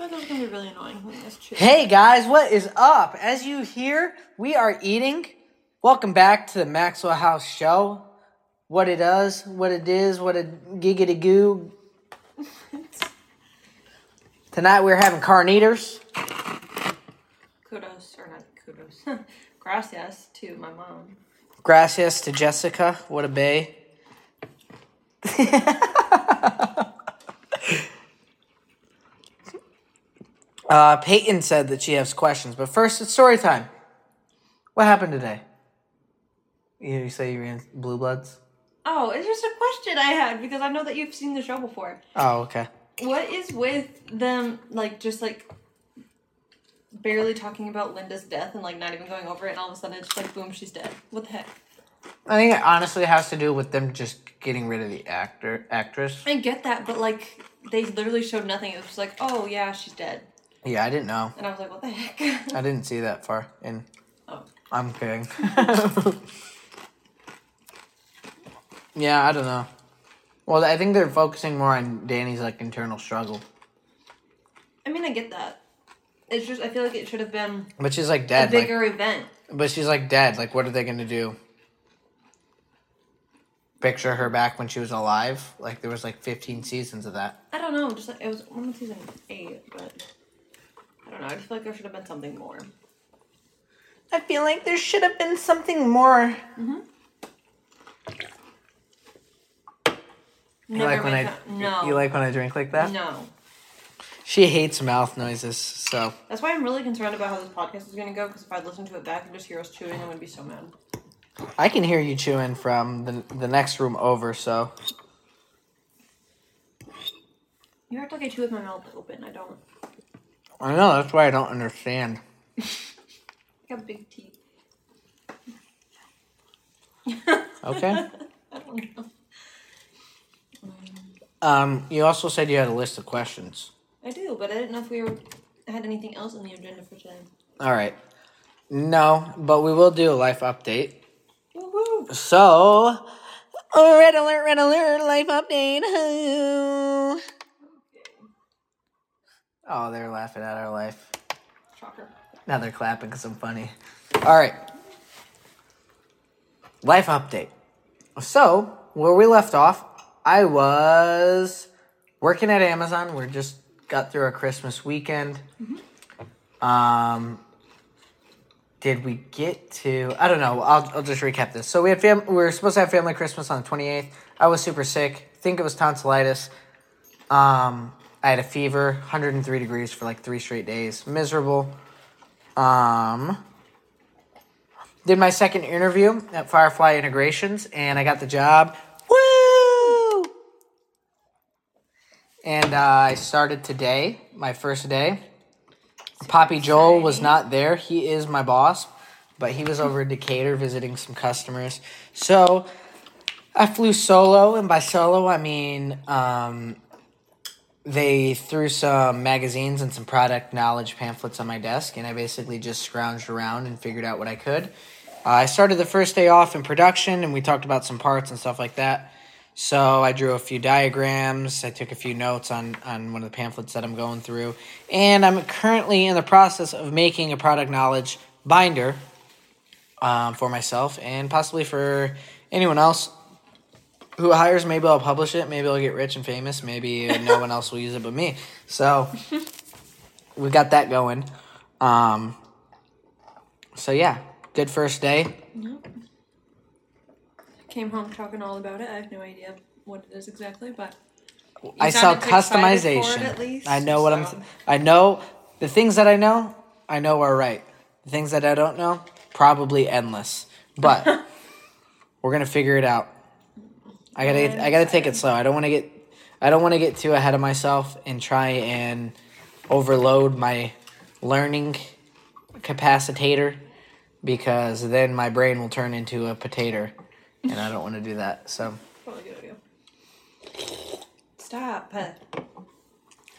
thought that was gonna be really annoying. That's true. Hey guys, what is up? As you hear, we are eating. Welcome back to the Maxwell House Show. What it does, what it is, what a giggity goo. Tonight we're having carnitas. Kudos or not kudos. Gracias to my mom. Gracias to Jessica. What a bay. uh, Peyton said that she has questions, but first it's story time. What happened today? You, say you in Blue Bloods? Oh, it's just a question I had because I know that you've seen the show before. Oh, okay. What is with them like just like barely talking about Linda's death and like not even going over it and all of a sudden it's just like boom, she's dead. What the heck? I think it honestly has to do with them just getting rid of the actor actress. I get that, but like they literally showed nothing. It was just like, oh yeah, she's dead. Yeah, I didn't know. And I was like, what the heck? I didn't see that far in. Oh. I'm kidding. yeah, I don't know. Well, I think they're focusing more on Danny's like internal struggle, I mean I get that. It's just I feel like it should have been but she's like a dead. Like, bigger event. but she's like dead. Like, what are they gonna do? Picture her back when she was alive. Like there was like 15 seasons of that. I don't know, just like it was only season eight, but I don't know. I just feel like there should have been something more. I feel like there should have been something more. You Never like when I make no You like when I drink like that? no. She hates mouth noises, so That's why I'm really concerned about how this podcast is gonna go. Because if I listen to it back and just hear us chewing, I'm gonna be so mad. I can hear you chewing from the the next room over. So You act like I chew with my mouth open. I don't. I know that's why I don't understand. I got big teeth. Okay. I don't know. um, you also said you had a list of questions. I do, but I didn't know if we were had anything else on the agenda for today. All right. No, but we will do a life update. Woo-hoo. So, red alert, red alert, life update. Oh, they're laughing at our life. Shocker. Now they're clapping because I'm funny. All right. Life update. So, where we left off, I was working at Amazon. We just got through our Christmas weekend. Um, did we get to? I don't know. I'll, I'll just recap this. So we had fam- we were supposed to have family Christmas on the 28th. I was super sick. think it was tonsillitis. Um, I had a fever, 103 degrees for like three straight days. Miserable. Um, did my second interview at Firefly Integrations, and I got the job. Woo! And uh, I started today, my first day. Poppy Joel was not there. He is my boss, but he was over in Decatur visiting some customers. So I flew solo, and by solo I mean um, they threw some magazines and some product knowledge pamphlets on my desk, and I basically just scrounged around and figured out what I could. Uh, I started the first day off in production, and we talked about some parts and stuff like that. So I drew a few diagrams. I took a few notes on on one of the pamphlets that I'm going through, and I'm currently in the process of making a product knowledge binder um, for myself and possibly for anyone else who hires. Maybe I'll publish it. Maybe I'll get rich and famous. Maybe no one else will use it but me. So we got that going. Um, so yeah, good first day. Came home talking all about it. I have no idea what it is exactly, but I sell sounded for it customization. at least, I know what I'm. so- I know the things that I know. I know are right. The things that I don't know, probably endless. But we're gonna figure it out. I gotta. I gotta take it slow. I don't want to get. I don't want to get too ahead of myself and try and overload my learning capacitator because then my brain will turn into a potato, and I don't want to do that. So. Probably a good idea. Stop.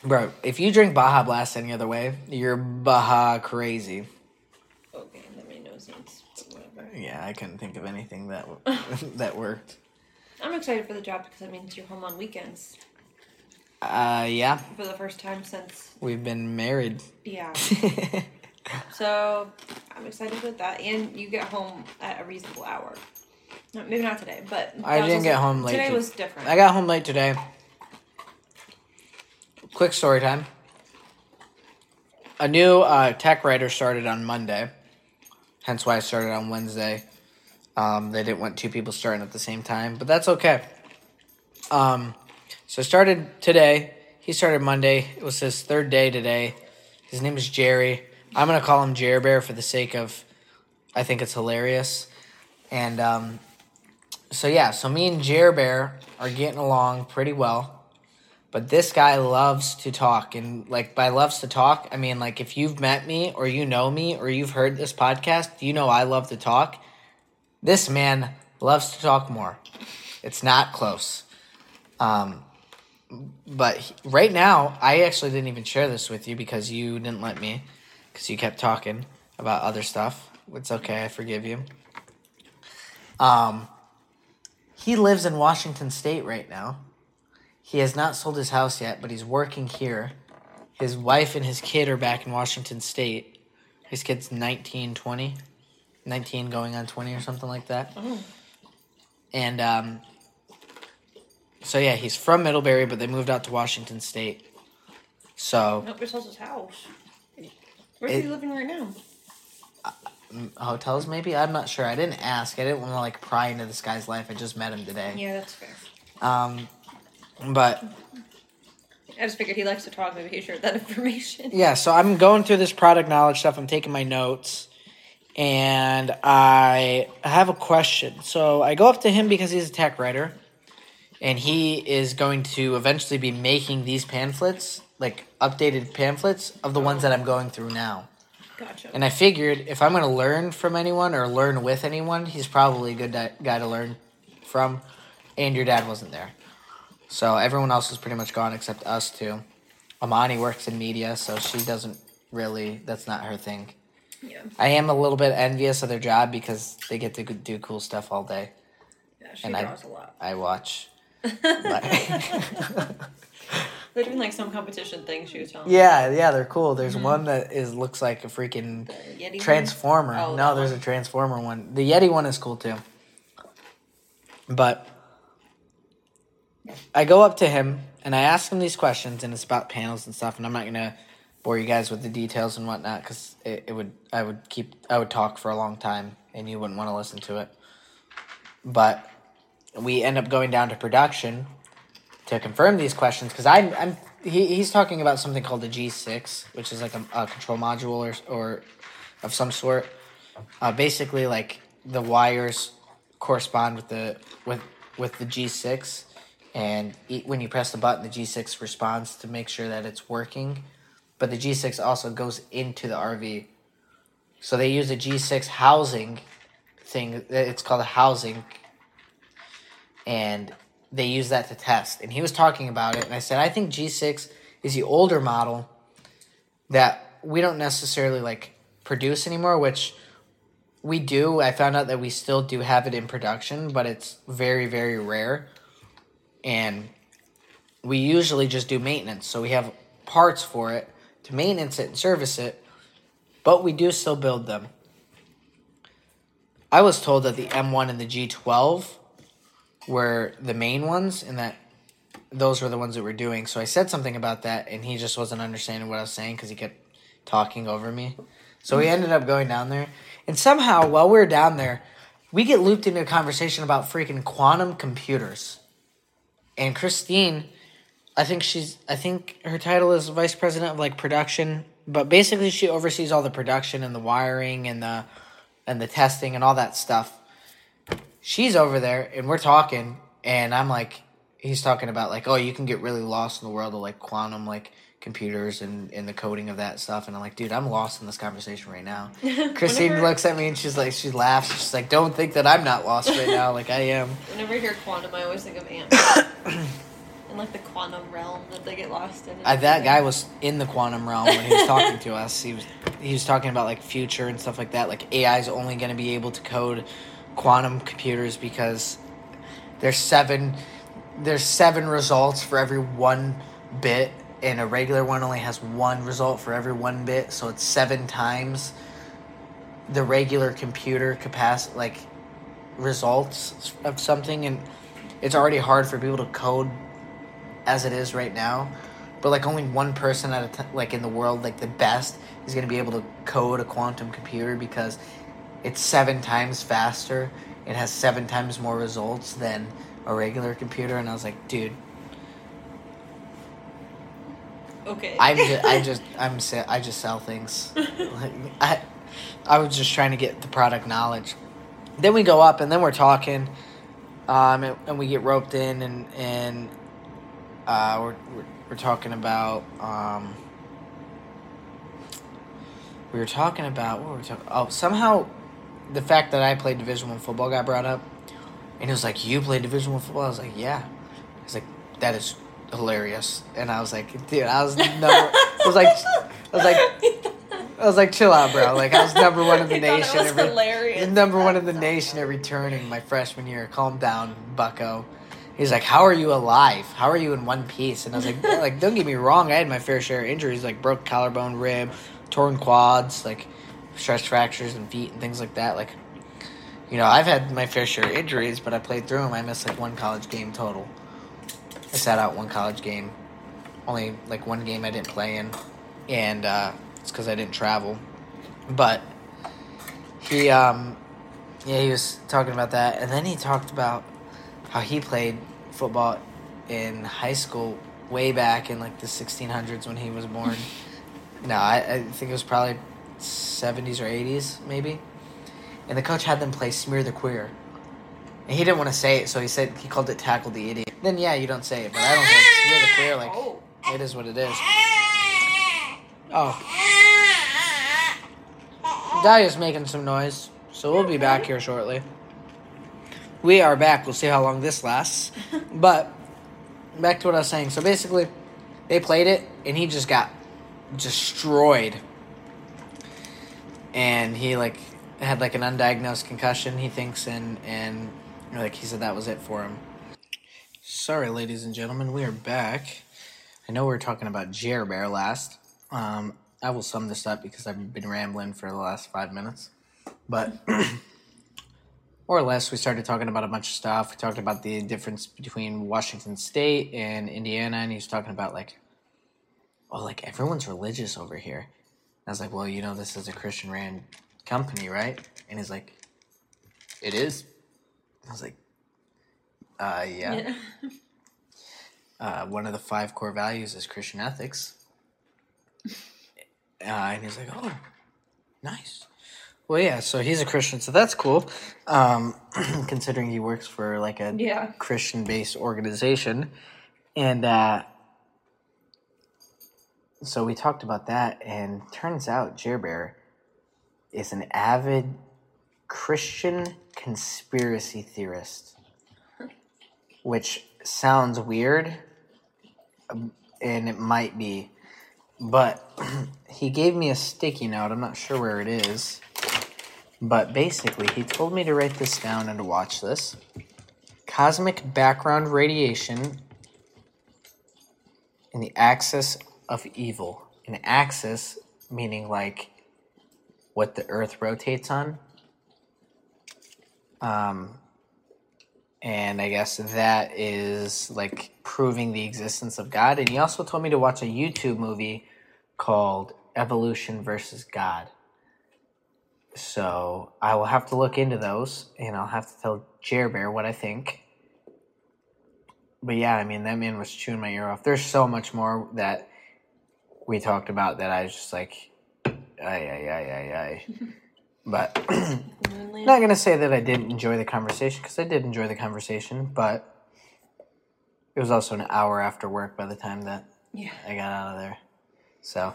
Bro, if you drink Baja Blast any other way, you're Baja crazy. Okay, that made no sense. Whatever. Yeah, I couldn't think of anything that that worked. I'm excited for the job because that means you're home on weekends. Uh, yeah, for the first time since we've been married. yeah. So I'm excited with that, and you get home at a reasonable hour. No, maybe not today, but I didn't get home late Today to- was different. I got home late today. Quick story time. A new uh, tech writer started on Monday, hence why I started on Wednesday. Um, they didn't want two people starting at the same time, but that's okay. Um, so started today. He started Monday. It was his third day today. His name is Jerry. I'm gonna call him Jerry Bear for the sake of, I think it's hilarious, and um, so yeah, so me and Jer Bear are getting along pretty well. But this guy loves to talk and like by loves to talk, I mean like if you've met me or you know me or you've heard this podcast, you know I love to talk. This man loves to talk more. It's not close. Um but he- right now, I actually didn't even share this with you because you didn't let me because you kept talking about other stuff. It's okay, I forgive you. Um he lives in Washington State right now. He has not sold his house yet, but he's working here. His wife and his kid are back in Washington State. His kid's 19, 20. 19 going on 20 or something like that. Oh. And um, so, yeah, he's from Middlebury, but they moved out to Washington State. So, Nope, it's his house. Where's It- he living right now? m- hotels maybe? I'm not sure. I didn't ask. I didn't want to like pry into this guy's life. I just met him today. Yeah, that's fair. Um, but I just figured he likes to talk. Maybe he shared that information. Yeah, so I'm going through this product knowledge stuff. I'm taking my notes. And I have a question. So I go up to him because he's a tech writer. And he is going to eventually be making these pamphlets, like updated pamphlets of the ones that I'm going through now. Gotcha. And I figured if I'm going to learn from anyone or learn with anyone, he's probably a good di- guy to learn from. And your dad wasn't there. So everyone else is pretty much gone except us two. Amani works in media, so she doesn't really, that's not her thing. Yeah, I am a little bit envious of their job because they get to do cool stuff all day. yeah, she And I- draws a lot. I watch. They're doing like some competition thing. She was telling. me. yeah, yeah, they're cool. There's mm-hmm. one that is looks like a freaking Yeti? Transformer. Oh, no, there's one. a Transformer one. The Yeti one is cool too. But I go up to him and I ask him these questions, and it's about panels and stuff. And I'm not gonna bore you guys with the details and whatnot because it, it would I would keep I would talk for a long time, and you wouldn't want to listen to it. But we end up going down to production to confirm these questions because I'm I'm he, he's talking about something called the G6, which is like a, a control module or or of some sort. Uh, basically, like the wires correspond with the with with the G6, and when you press the button, the G6 responds to make sure that it's working. But the G6 also goes into the RV, so they use a G6 housing thing. It's called a housing, and they use that to test. And he was talking about it, and I said, I think G6 is the older model that we don't necessarily like produce anymore, which we do. I found out that we still do have it in production, but it's very, very rare. And we usually just do maintenance. So we have parts for it to maintenance it and service it, but we do still build them. I was told that the M1 and the G12 were the main ones and that those were the ones that we're doing. So I said something about that and he just wasn't understanding what I was saying because he kept talking over me. So we ended up going down there. And somehow, while we were down there, we get looped into a conversation about freaking quantum computers. And Christine, I think she's, I think her title is vice president of like production, but basically she oversees all the production and the wiring and the, and the testing and all that stuff she's over there and we're talking and i'm like he's talking about like oh you can get really lost in the world of like quantum like computers and, and the coding of that stuff and i'm like dude i'm lost in this conversation right now christine Whenever- looks at me and she's like she laughs she's like don't think that i'm not lost right now like i am Whenever I hear quantum, I always think of ants. And like the quantum realm that they get lost in. uh, that guy was in the quantum realm when he was talking to us he was he was talking about like future and stuff like that like ai is only going to be able to code quantum computers because there's seven there's seven results for every one bit, and a regular one only has one result for every one bit, so it's seven times the regular computer capacity, like results of something, and it's already hard for people to code as it is right now. But like only one person at a t- like in the world, like the best, is gonna be able to code a quantum computer because it's seven times faster. It has seven times more results than a regular computer, and I was like, dude, Okay. I'm just, I just, I'm, I just sell things. like, I, I was just trying to get the product knowledge. Then we go up, and then we're talking, um, and, and we get roped in, and and uh, we're, we're we're talking about um. We were talking about what were we talking? Oh, somehow, the fact that I played Division One football got brought up, and it was like, "You played Division One football?" I was like, "Yeah." He's like, "That is hilarious," and I was like, "Dude, I was number." I was like, I was like, I was like, "Chill out, bro!" Like I was number one in the it nation. was every, hilarious. number one in the nation at returning my freshman year. Calm down, Bucko. He's like, "How are you alive? How are you in one piece?" And I was like, "Like, don't get me wrong. I had my fair share of injuries, like broke collarbone, rib, torn quads, like stress fractures and feet and things like that. Like, you know, I've had my fair share of injuries, but I played through them. I missed like one college game total. I sat out one college game. Only like one game I didn't play in, and uh, it's because I didn't travel. But he, um, yeah, he was talking about that, and then he talked about how he played football in high school way back in like the 1600s when he was born. no, I, I think it was probably 70s or 80s maybe. And the coach had them play smear the queer. And he didn't want to say it, so he said he called it tackle the idiot. Then yeah, you don't say it, but I don't say smear the queer like Oh. it is what it is. Oh, Daya's making some noise, so we'll be back here shortly. We are back. We'll see how long this lasts. But back to what I was saying. So basically, they played it, and he just got destroyed. And he like had like an undiagnosed concussion. He thinks, and and like he said that was it for him. Sorry, ladies and gentlemen, we are back. I know we were talking about Jer Bear last. Um, I will sum this up because I've been rambling for the last five minutes. But more or less, we started talking about a bunch of stuff. We talked about the difference between Washington State and Indiana, and he was talking about like, oh, like everyone's religious over here. I was like, well, you know, this is a Christian ran company, right? And he's like, it is. I was like, uh, yeah. Uh, one of the five core values is Christian ethics. Uh, and he's like, oh, nice. Well, yeah, so he's a Christian, so that's cool. Um, considering he works for like a Yeah. Christian based organization. And uh, so we talked about that, and turns out Jer Bear is an avid Christian conspiracy theorist, which sounds weird, um, and it might be, but he gave me a sticky note. I'm not sure where it is. But basically, he told me to write this down and to watch this. Cosmic background radiation in the axis of evil. An axis meaning like what the earth rotates on. Um, and I guess that is like proving the existence of God. And he also told me to watch a YouTube movie called Evolution versus God. So I will have to look into those, and I'll have to tell Jer Bear what I think. But yeah, I mean that man was chewing my ear off. There's so much more that we talked about that I was just like, ay ay ay ay ay. But not gonna say that I didn't enjoy the conversation because I did enjoy the conversation, but it was also an hour after work by the time that Yeah. I got out of there. So,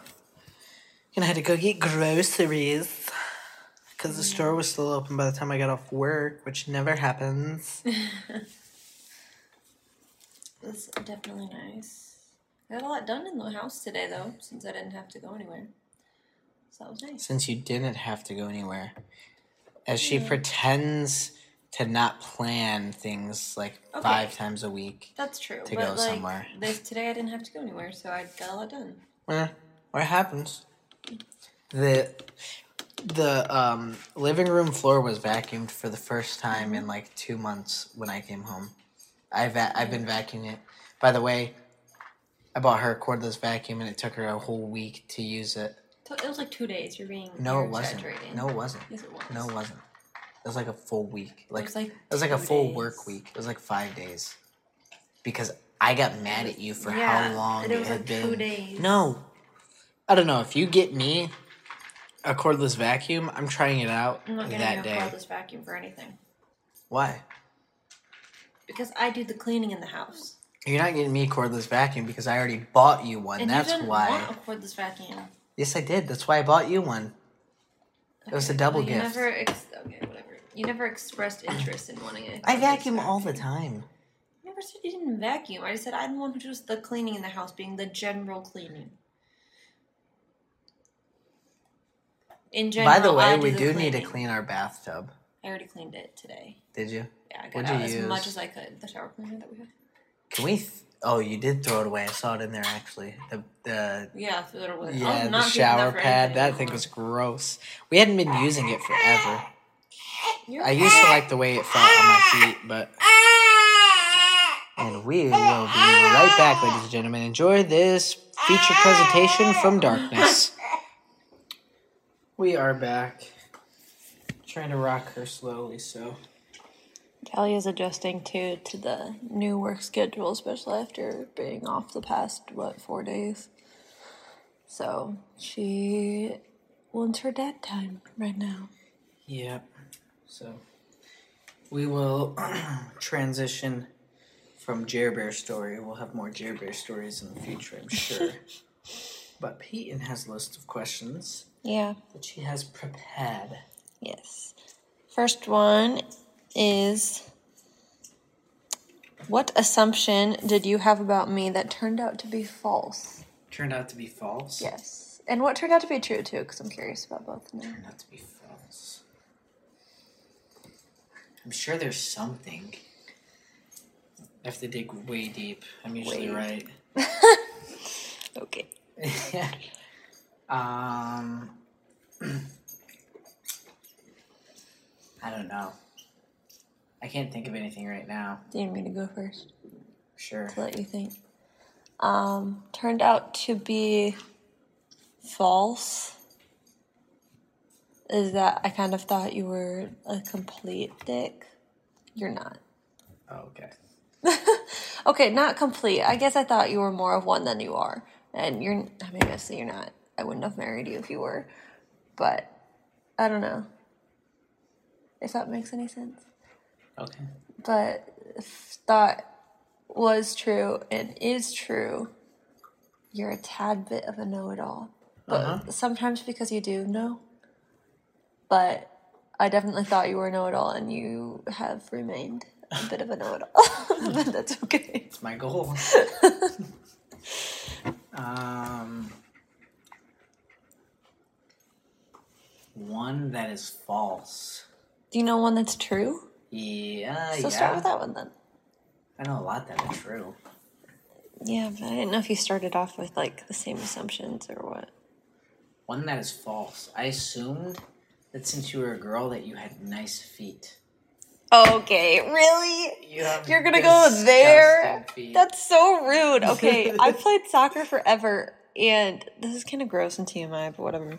and I had to go get groceries because the store was still open by the time I got off work, which never happens. That's definitely nice. I got a lot done in the house today, though, since I didn't have to go anywhere. So that was nice. Since you didn't have to go anywhere, as she pretends to not plan things like Okay. five times a week. That's true. To but go like, somewhere. This today I didn't have to go anywhere, so I got a lot done. Eh, what happens? The the um, living room floor was vacuumed for the first time in like two months when I came home. I've va- I've been vacuuming it. By the way, I bought her a cordless vacuum and it took her a whole week to use it. It was like two days. You're being No, it wasn't. No, it wasn't. Yes, it was. No, it wasn't. It was like a full week. Like it was like It was like a full days. work week. It was like five days. Because I got mad at you for yeah, how long it, it was had like been. two days. No. I don't know. If you get me a cordless vacuum, I'm trying it out I'm not getting that a day. cordless vacuum for anything Why? because I do the cleaning in the house. You're not getting me a cordless vacuum because I already bought you one. And That's you didn't why. want a cordless vacuum. Yes, I did. That's why I bought you one. It was a Okay, double well, you gift. Never ex- okay, whatever. You never expressed interest in wanting it. I vacuum all the time. I never said you didn't vacuum. I just said I'm the one who does the cleaning in the house, being the general cleaning. In general, By the way, I we the do need to clean our bathtub. I already cleaned it today. Did you? Yeah, I got What'd out as use? much as I could. The shower cleaner that we have. Can we? Th- oh, you did throw it away. I saw it in there actually. The the Yeah, threw it away. yeah the shower pad. That thing was gross. We hadn't been using it forever. You're I used to like the way it felt on my feet, but. And we will be right back, ladies and gentlemen. Enjoy this feature presentation from Darkness. We are back. Trying to rock her slowly, so. Callie is adjusting to to the new work schedule, especially after being off the past what four days. So she wants her dad time right now. Yep. So we will transition from Jer Bear story. We'll have more Jer Bear stories in the future, I'm sure. but Peyton has a list of questions Yeah. that she has prepared. Yes. First one is what assumption did you have about me that turned out to be false? Turned out to be false. Yes. And what turned out to be true too, because I'm curious about both of them. Turned out to be false. I'm sure there's something. I have to dig way deep. I'm usually Way right. Okay. um, I don't know. I can't think of anything right now. Do you want me to go first? Sure. to let you think. Um, turned out to be false. Is that I kind of thought you were a complete dick. You're not. Oh, okay. Okay, not complete. I guess I thought you were more of one than you are. And you're, I mean, obviously you're not. I wouldn't have married you if you were. But, I don't know. If that makes any sense. Okay. but if that was true and is true, you're a tad bit of a know it all. But Uh-huh. sometimes because you do know. But I definitely thought you were a know it all and you have remained a bit of a know it all. but that's okay. It's my goal. um, one that is false. Do you know one that's true? Yeah, so yeah. start with that one then. I know a lot that are true. Yeah, but I didn't know if you started off with like the same assumptions or what. One that is false. I assumed that since you were a girl that you had nice feet. Okay, really? You have You're gonna go there? feet. That's so rude. Okay, I played soccer forever, and this is kind of gross and TMI, but whatever.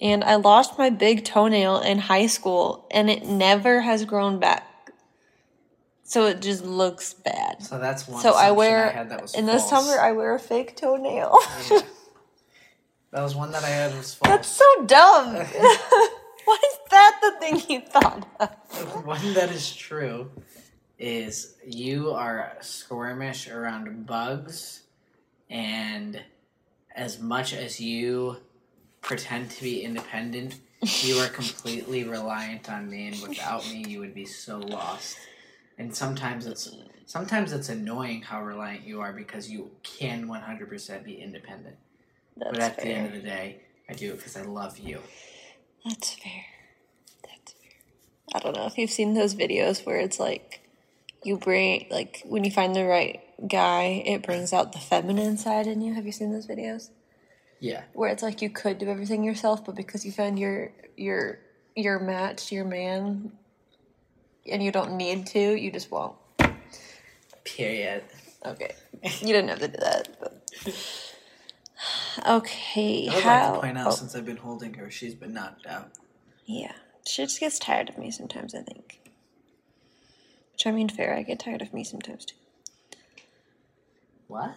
And I lost my big toenail in high school, and it never has grown back. So it just looks bad. so that's one. So I wear I had that was in the summer I wear a fake toenail. Yeah. That was one that I had was false. That's so dumb. Why is that the thing you thought of? one that is true is you are squirmish around bugs, and as much as you pretend to be independent, you are completely reliant on me, and without me, you would be so lost. And sometimes it's sometimes it's annoying how reliant you are because you can one hundred percent be independent. That's but at the end of the day, I do it because I love you. That's fair. That's fair. I don't know if you've seen those videos where it's like you bring like when you find the right guy, it brings out the feminine side in you. Have you seen those videos? Yeah. Where it's like you could do everything yourself, but because you found your your your match, your man, and you don't need to, you just won't. Period. Okay, you didn't have to do that. But... Okay, I would how? like to point out oh, since I've been holding her, she's been knocked out. yeah, she just gets tired of me sometimes. I think. Which I mean, fair. I get tired of me sometimes too. What?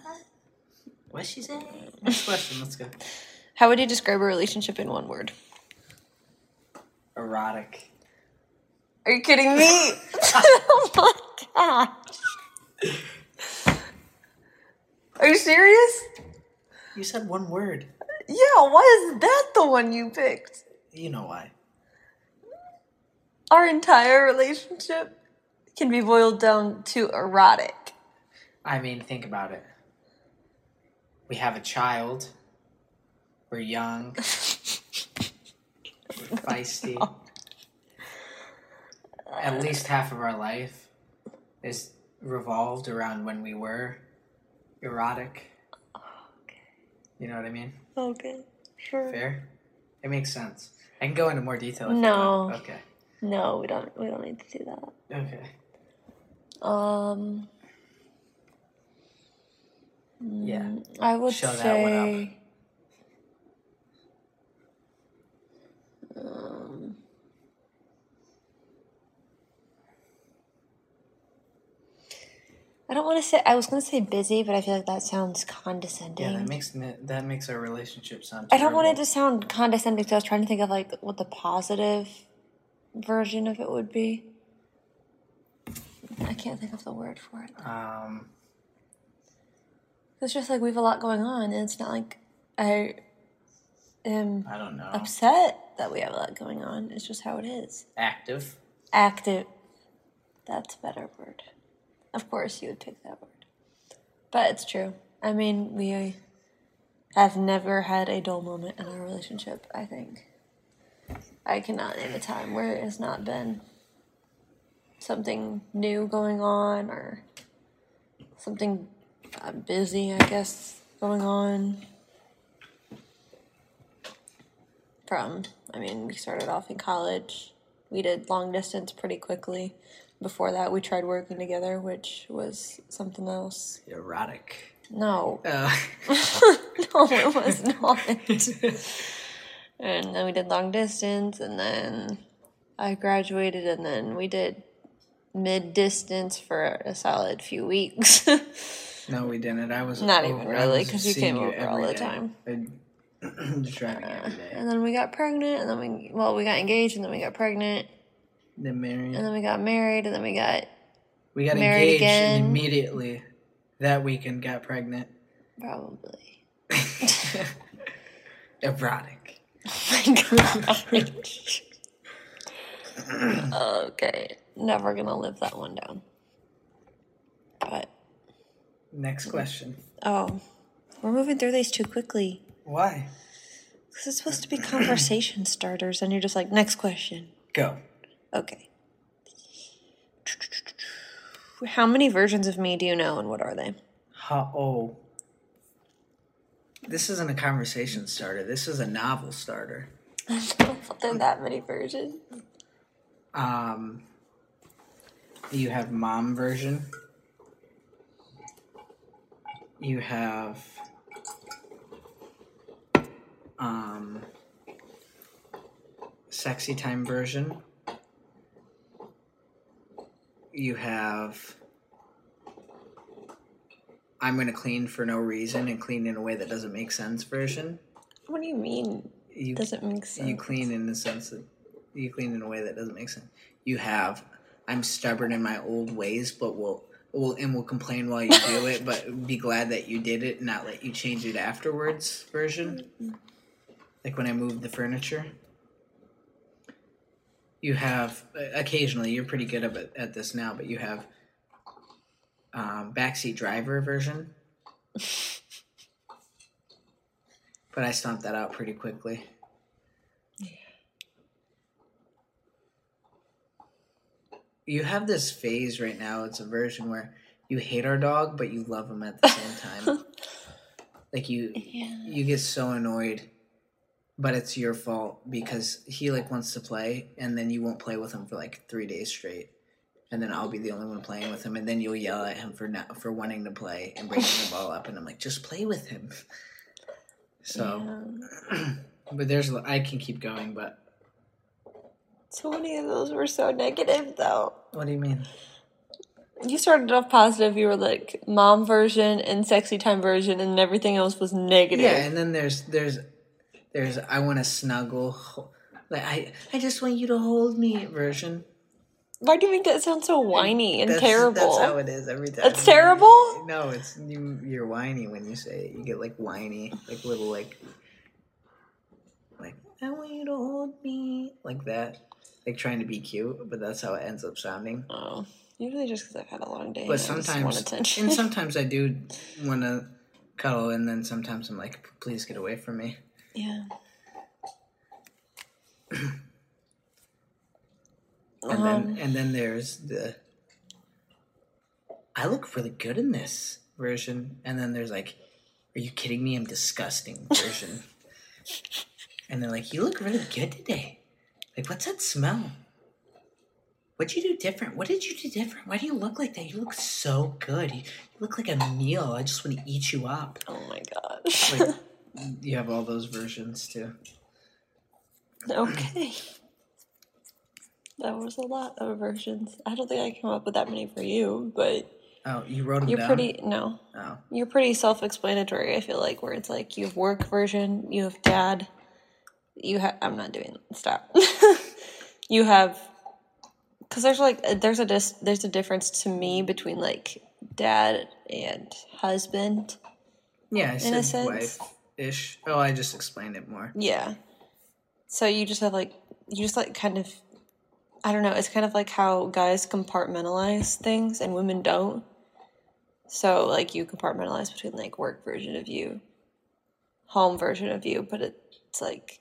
What's she saying? Next question. Let's go. How would you describe a relationship in one word? Erotic. Are you kidding me? oh my gosh. Are you serious? You said one word. Yeah, why is that the one you picked? You know why. Our entire relationship can be boiled down to erotic. I mean, think about it. We have a child. We're young. We're feisty. At least half of our life is revolved around when we were erotic. You know what I mean? Okay, sure. Fair? It makes sense. I can go into more detail if you No. want. Okay. No, we don't. We don't need to do that. Okay. Um, Yeah. I would Show that one up. say. Um, I don't want to say. I was going to say busy, but I feel like that sounds condescending. Yeah, that makes that makes our relationship sound. I don't want it to sound condescending. So I was trying to think of like what the positive version of it would be. I can't think of the word for it. Um, It's just like we have a lot going on, and it's not like I am I don't know. upset that we have a lot going on. It's just how it is. active. Active. That's a better word. Of course, you would pick that word. But it's true. I mean, we have never had a dull moment in our relationship, I think. I cannot name a time where it has not been something new going on or something uh, busy, I guess, going on. From, I mean, we started off in college. We did long distance pretty quickly. Before that, we tried working together, which was something else. Erotic. No, Uh, no, it was not. and then we did long distance, and then I graduated, and then we did mid distance for a solid few weeks. No, we didn't. I was Not even really, because you came over all the day. time. Driving uh, every day. and then we got pregnant, and then we well, we got engaged, and then we got pregnant, Then married. and then we got married, and then we got we got married engaged and again. immediately that weekend got pregnant. probably. Erotic. Oh my gosh. okay, never gonna live that one down. Next question. oh, we're moving through these too quickly. Why? Because it's supposed to be conversation starters, and you're just like, next question. Go. Okay. How many versions of me do you know, and what are they? Ha oh. This isn't a conversation starter. This is a novel starter. there are that many versions. Um, you have mom version. You have um, sexy time version. You have I'm gonna clean for no reason and clean in a way that doesn't make sense version. What do you mean? You Doesn't make sense. you clean in the sense that you clean in a way that doesn't make sense. You have I'm stubborn in my old ways, but will will and will complain while you do it, but be glad that you did it, not let you change it afterwards. Version, like when I moved the furniture. You have occasionally you're pretty good at at this now, but you have um, backseat driver version. But I stomped that out pretty quickly. You have this phase right now. It's a version where you hate our dog, but you love him at the same time. like you, Yeah. you get so annoyed, but it's your fault because he like wants to play, and then you won't play with him for like three days straight, and then I'll be the only one playing with him, and then you'll yell at him for not for wanting to play and breaking the ball up, and I'm like, just play with him. So, Yeah. but there's I can keep going, but So many of those were so negative, though. what do you mean? You started off positive. You were like mom version and sexy time version, and everything else was negative. Yeah, and then there's there's there's I want to snuggle, like I I just want you to hold me version. Why do you make that sound so whiny and That's, terrible? That's how it is every time. That's terrible? No, it's you, you're whiny when you say it. You get like whiny, like little like like I want you to hold me like that, like trying to be cute, but that's how it ends up sounding. oh, usually just because I've had a long day. But and I just sometimes, want attention. and sometimes I do want to cuddle, and then sometimes I'm like, please get away from me. yeah. And Um, then and then there's the I look really good in this version. And then there's like, Are you kidding me? I'm disgusting version. and they're like, You look really good today. Like, what's that smell? What'd you do different? What did you do different? Why do you look like that? You look so good. You, you look like a meal. I just want to eat you up. oh my gosh. Like, you have all those versions too. okay. That was a lot of versions. I don't think I came up with that many for you, but Oh, you wrote them you're down? pretty no. Oh. You're pretty self-explanatory. I feel like where it's like you have work version, you have dad, you have. I'm not doing. Stop. you have, because there's like there's a dis, there's a difference to me between like dad and husband. Yeah, I In a sense. ish. Oh, I just explained it more. Yeah. So you just have like you just like kind of I don't know, it's kind of like how guys compartmentalize things and women don't. So like you compartmentalize between like work version of you, home version of you, but it's like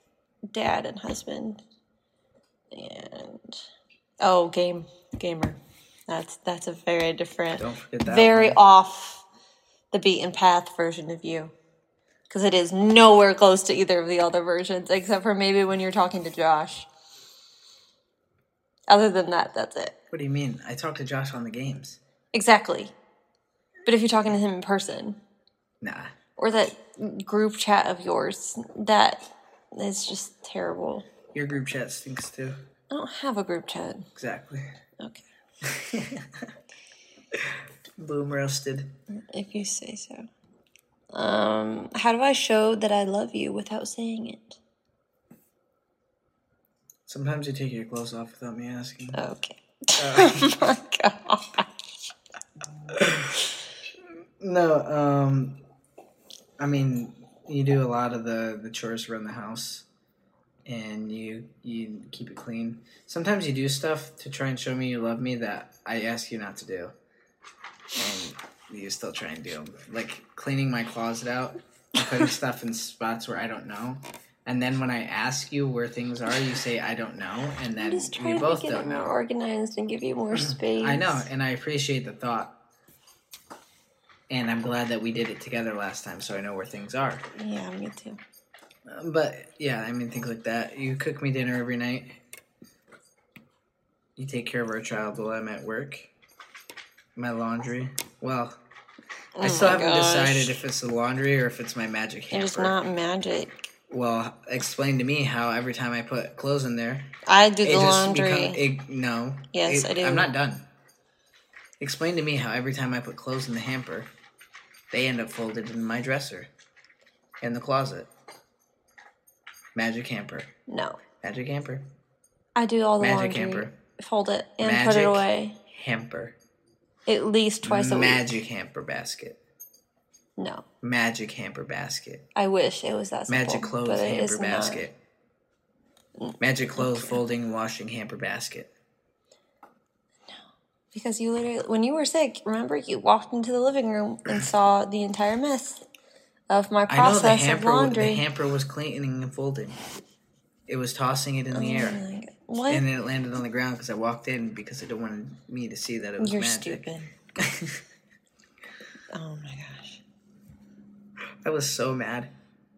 dad and husband and oh, game gamer. That's that's a very different Don't forget that. very one. off the beaten path version of you. Because it is nowhere close to either of the other versions, except for maybe when you're talking to Josh. Other than that, that's it. What do you mean? I talked to Josh on the games. Exactly. But if you're talking to him in person, Nah. or that group chat of yours, that is just terrible. Your group chat stinks too. I don't have a group chat. Exactly. Okay. Boom roasted. If you say so. Um, how do I show that I love you without saying it? Sometimes you take your clothes off without me asking. Okay. Uh, oh my god. no, um, I mean, you do a lot of the, the chores around the house, and you you keep it clean. Sometimes you do stuff to try and show me you love me that I ask you not to do, and you still try and do 'em. Like cleaning my closet out, and putting stuff in spots where I don't know. And then when I ask you where things are, you say I don't know, and then I'm just we trying to both get don't more know. organized and give you more space. I know, and I appreciate the thought. And I'm glad that we did it together last time, so I know where things are. Yeah, me too. Um, But yeah, I mean things like that. You cook me dinner every night. You take care of our child while I'm at work. My laundry. Well, I Oh still haven't gosh. decided if it's the laundry or if it's my magic hamper. It is not magic. Well, explain to me how every time I put clothes in there, I do the laundry. become it, no. Yes, It- I do. I'm not done. Explain to me how every time I put clothes in the hamper, they end up folded in my dresser, in the closet. Magic hamper, no, magic hamper, I do all the Magic laundry. hamper. Fold it and put it away hamper, at least twice a week. magic hamper basket, No, magic hamper basket, I wish it was that simple. magic clothes but it is hamper not. basket, magic mm. clothes folding washing hamper basket. Because you literally, when you were sick, remember you walked into the living room and saw the entire mess of my I know process the of hamper. The hamper was cleaning and folding. It was tossing it in the oh air. Oh. What? And then it landed on the ground because I walked in because I didn't want me to see that it was You're magic. stupid. oh my gosh. I was so mad.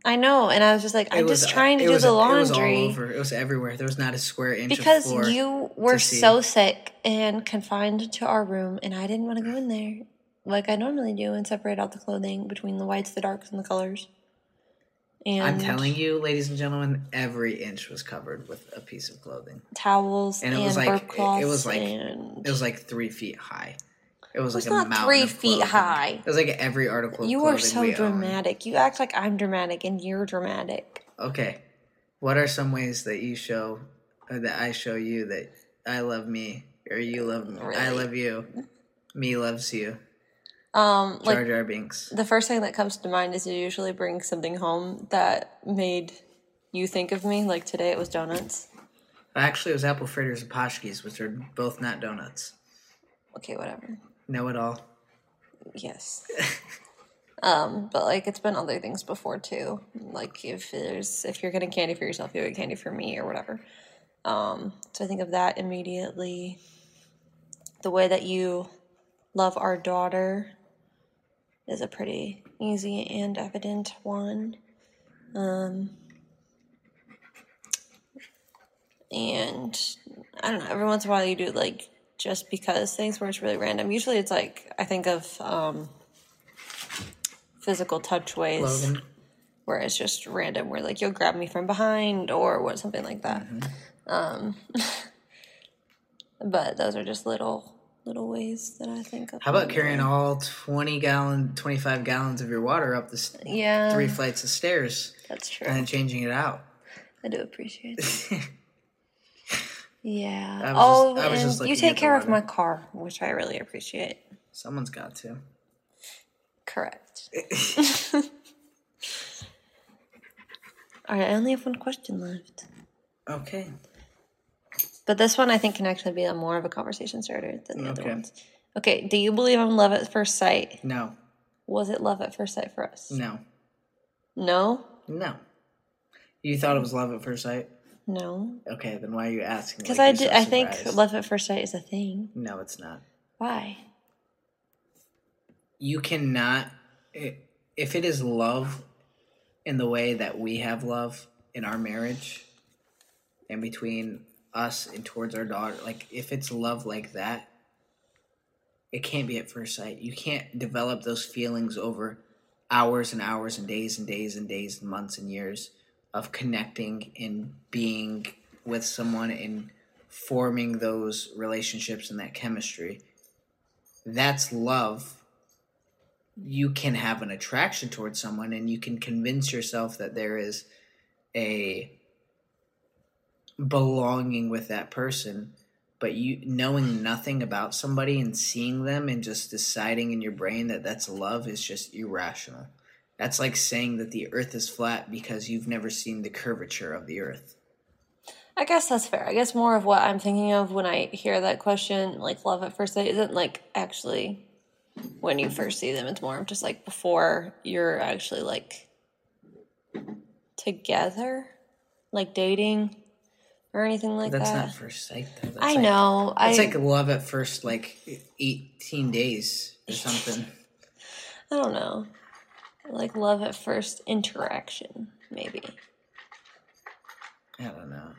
I know, and I was just like, I'm was- just trying to do was- the It was all laundry. over. It was everywhere. There was not a square inch because you were so sick and confined to our room, and I didn't want to go in there like I normally do and separate out the clothing between the whites, the darks, and the colors. And I'm telling you, ladies and gentlemen, every inch was covered with a piece of clothing. towels And and, it was like- it- it was like- It was like three feet high. It was It's like a not mountain three feet high. It was like every article. Of you are so we own. dramatic. You act like I'm dramatic, and you're dramatic. Okay, what are some ways that you show, or that I show you that I love me, or you love me? I love you. Me loves you. Um, like Jar Jar Binks. the first thing that comes to mind is you usually bring something home that made you think of me. Like today, it was donuts. Actually, it was apple fritters and Poshkis, which are both not donuts. Okay, whatever. Know it all. Yes. um, but like it's been other things before too. Like if there's if you're getting candy for yourself, you get candy for me or whatever. Um, so I think of that immediately. The way that you love our daughter is a pretty easy and evident one. Um, and I don't know, every once in a while you do like just because things where it's really random. Usually it's like I think of um physical touch ways Logan. where it's just random where like you'll grab me from behind or what something like that. Um but those are just little little ways that I think of. How about carrying all 20 gallon, 25 gallons of your water up the s- Yeah, three flights of stairs that's true. and then changing it out? I do appreciate that. Yeah. I was oh, just- I was and just you take care of my car, which I really appreciate. Someone's got to. Correct. All right, I only have one question left. Okay. But this one I think can actually be a more of a conversation starter than the other ones. Okay, do you believe in love at first sight? No. Was it love at first sight for us? No. No? No. You thought it was love at first sight? No. Okay, then why are you asking? Because like I did so I think love at first sight is a thing. No, it's not. Why? You cannot. If it is love in the way that we have love in our marriage and between us and towards our daughter, like if it's love like that, it can't be at first sight. You can't develop those feelings over hours and hours and days and days and days and months and years of connecting and being with someone and forming those relationships and that chemistry. That's love. You can have an attraction towards someone and you can convince yourself that there is a belonging with that person but you knowing nothing about somebody and seeing them and just deciding in your brain that that's love is just irrational that's like saying that the earth is flat because you've never seen the curvature of the earth I guess that's fair. I guess more of what I'm thinking of when I hear that question, like love at first sight, isn't like actually when you first see them. It's more of just like before you're actually like together, like dating or anything like that's that. That's not first sight though that's I like, know. I it's like love at first like 18 days or something I don't know. Like love at first interaction, maybe. i don't know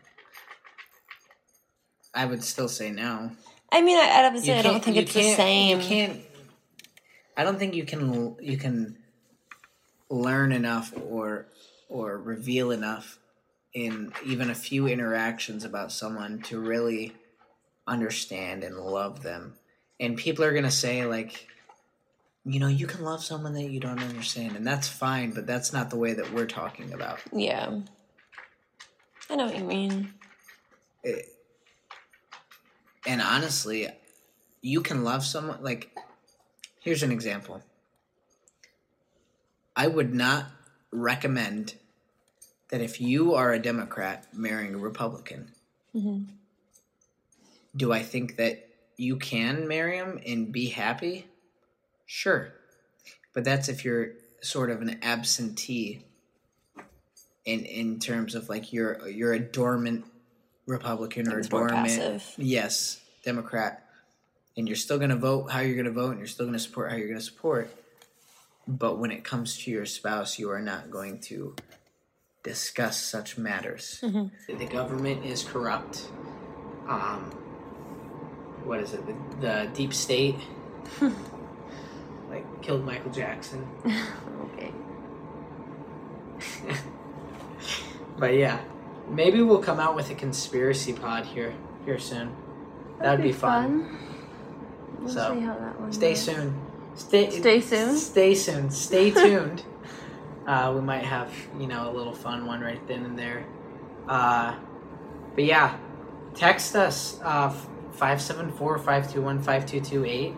i would still say no I mean, I, I say I don't think it's the same. You can't. I don't think you can. You can learn enough or or reveal enough in even a few interactions about someone to really understand and love them. And people are gonna say like, you know, you can love someone that you don't understand, and that's fine. But that's not the way that we're talking about. Yeah. I know what you mean. It- and honestly, you can love someone like here's an example. I would not recommend that if you are a Democrat marrying a Republican, hmm do I think that you can marry him and be happy? Sure. But that's if you're sort of an absentee in in terms of like you're you're a dormant Republican or a it's dormant. Yes, Democrat. And you're still going to vote how you're going to vote and you're still going to support how you're going to support. But when it comes to your spouse, you are not going to discuss such matters. Mm-hmm. The government is corrupt. Um, what is it? The, the deep state, like killed Michael Jackson. Okay. But yeah, maybe we'll come out with a conspiracy pod here here soon. That'd, be, fun. We'll So, see how that one Stay goes. soon. Stay Stay soon? Stay soon. Stay tuned. uh, we might have you know a little fun one right then and there. Uh, but yeah, text us uh, 574-521-5228.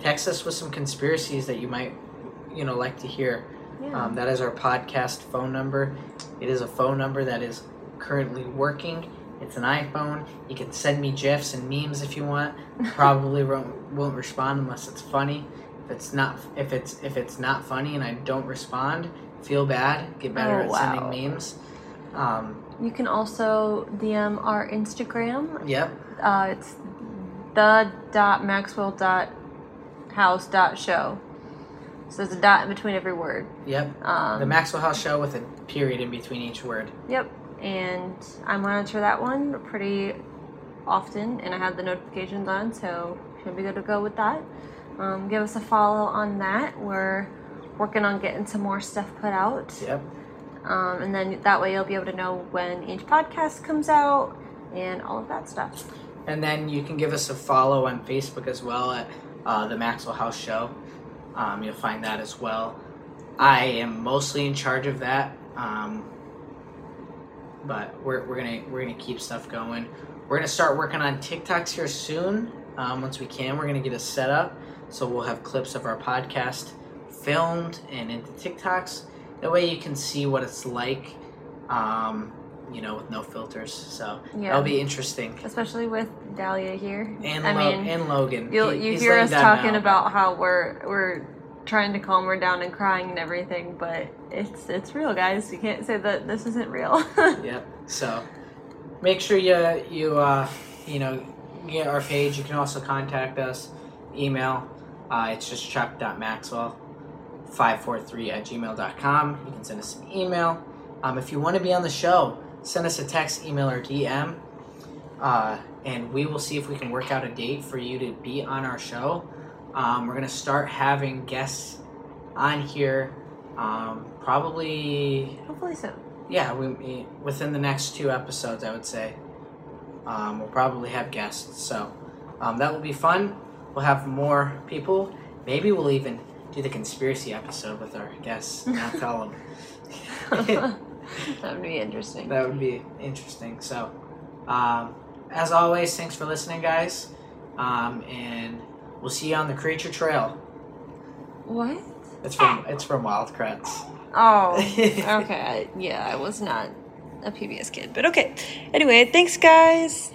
Text us with some conspiracies that you might you know like to hear. Yeah. Um, that is our podcast phone number. It is a phone number that is currently working. It's an iPhone. You can send me gifs and memes if you want. Probably won't, won't respond unless it's funny. If it's not, if it's if it's not funny and I don't respond, feel bad. Get better Oh, at wow. sending memes. Um, You can also DM our Instagram. yep. Uh, it's the dot maxwell dot house dot show. So there's a dot in between every word. Yep. Um, the Maxwell House Show with a period in between each word. Yep. And I monitor that one pretty often, and I have the notifications on, so should be good to go with that. Um, give us a follow on that. We're working on getting some more stuff put out. Yep. Um, and then that way you'll be able to know when each podcast comes out and all of that stuff. And then you can give us a follow on Facebook as well at uh, the Maxwell House Show. Um, you'll find that as well. I am mostly in charge of that, um, but we're, we're gonna we're gonna keep stuff going. We're gonna start working on TikToks here soon. Um, once we can, we're gonna get a setup so we'll have clips of our podcast filmed and into TikToks. That way you can see what it's like, um, you know, with no filters. So Yeah. that'll be interesting. Especially with Dahlia here. And, I Lo- mean, and Logan. you'll, you hear us talking now. about how we're we're trying to calm her down and crying and everything, but it's it's real, guys. You can't say that this isn't real. Yep. So make sure you you uh, you know get our page. You can also contact us. Email. Uh, it's just chuck.maxwell. 543 at gmail.com. You can send us an email. Um, if you want to be on the show, send us a text, email, or DM. Uh, and we will see if we can work out a date for you to be on our show. Um, we're going to start having guests on here um, probably Hopefully so. yeah, we, we within the next two episodes, I would say, um, we'll probably have guests. So um, that will be fun. We'll have more people. Maybe we'll even do the conspiracy episode with our guests. Not tell them. that would be interesting. that would be interesting. So, um, as always, thanks for listening, guys. Um, and we'll see you on the Creature Trail. What? It's from it's from Wild Kratts. Oh, okay. I- Yeah, I was not a PBS kid, but okay. Anyway, thanks, guys.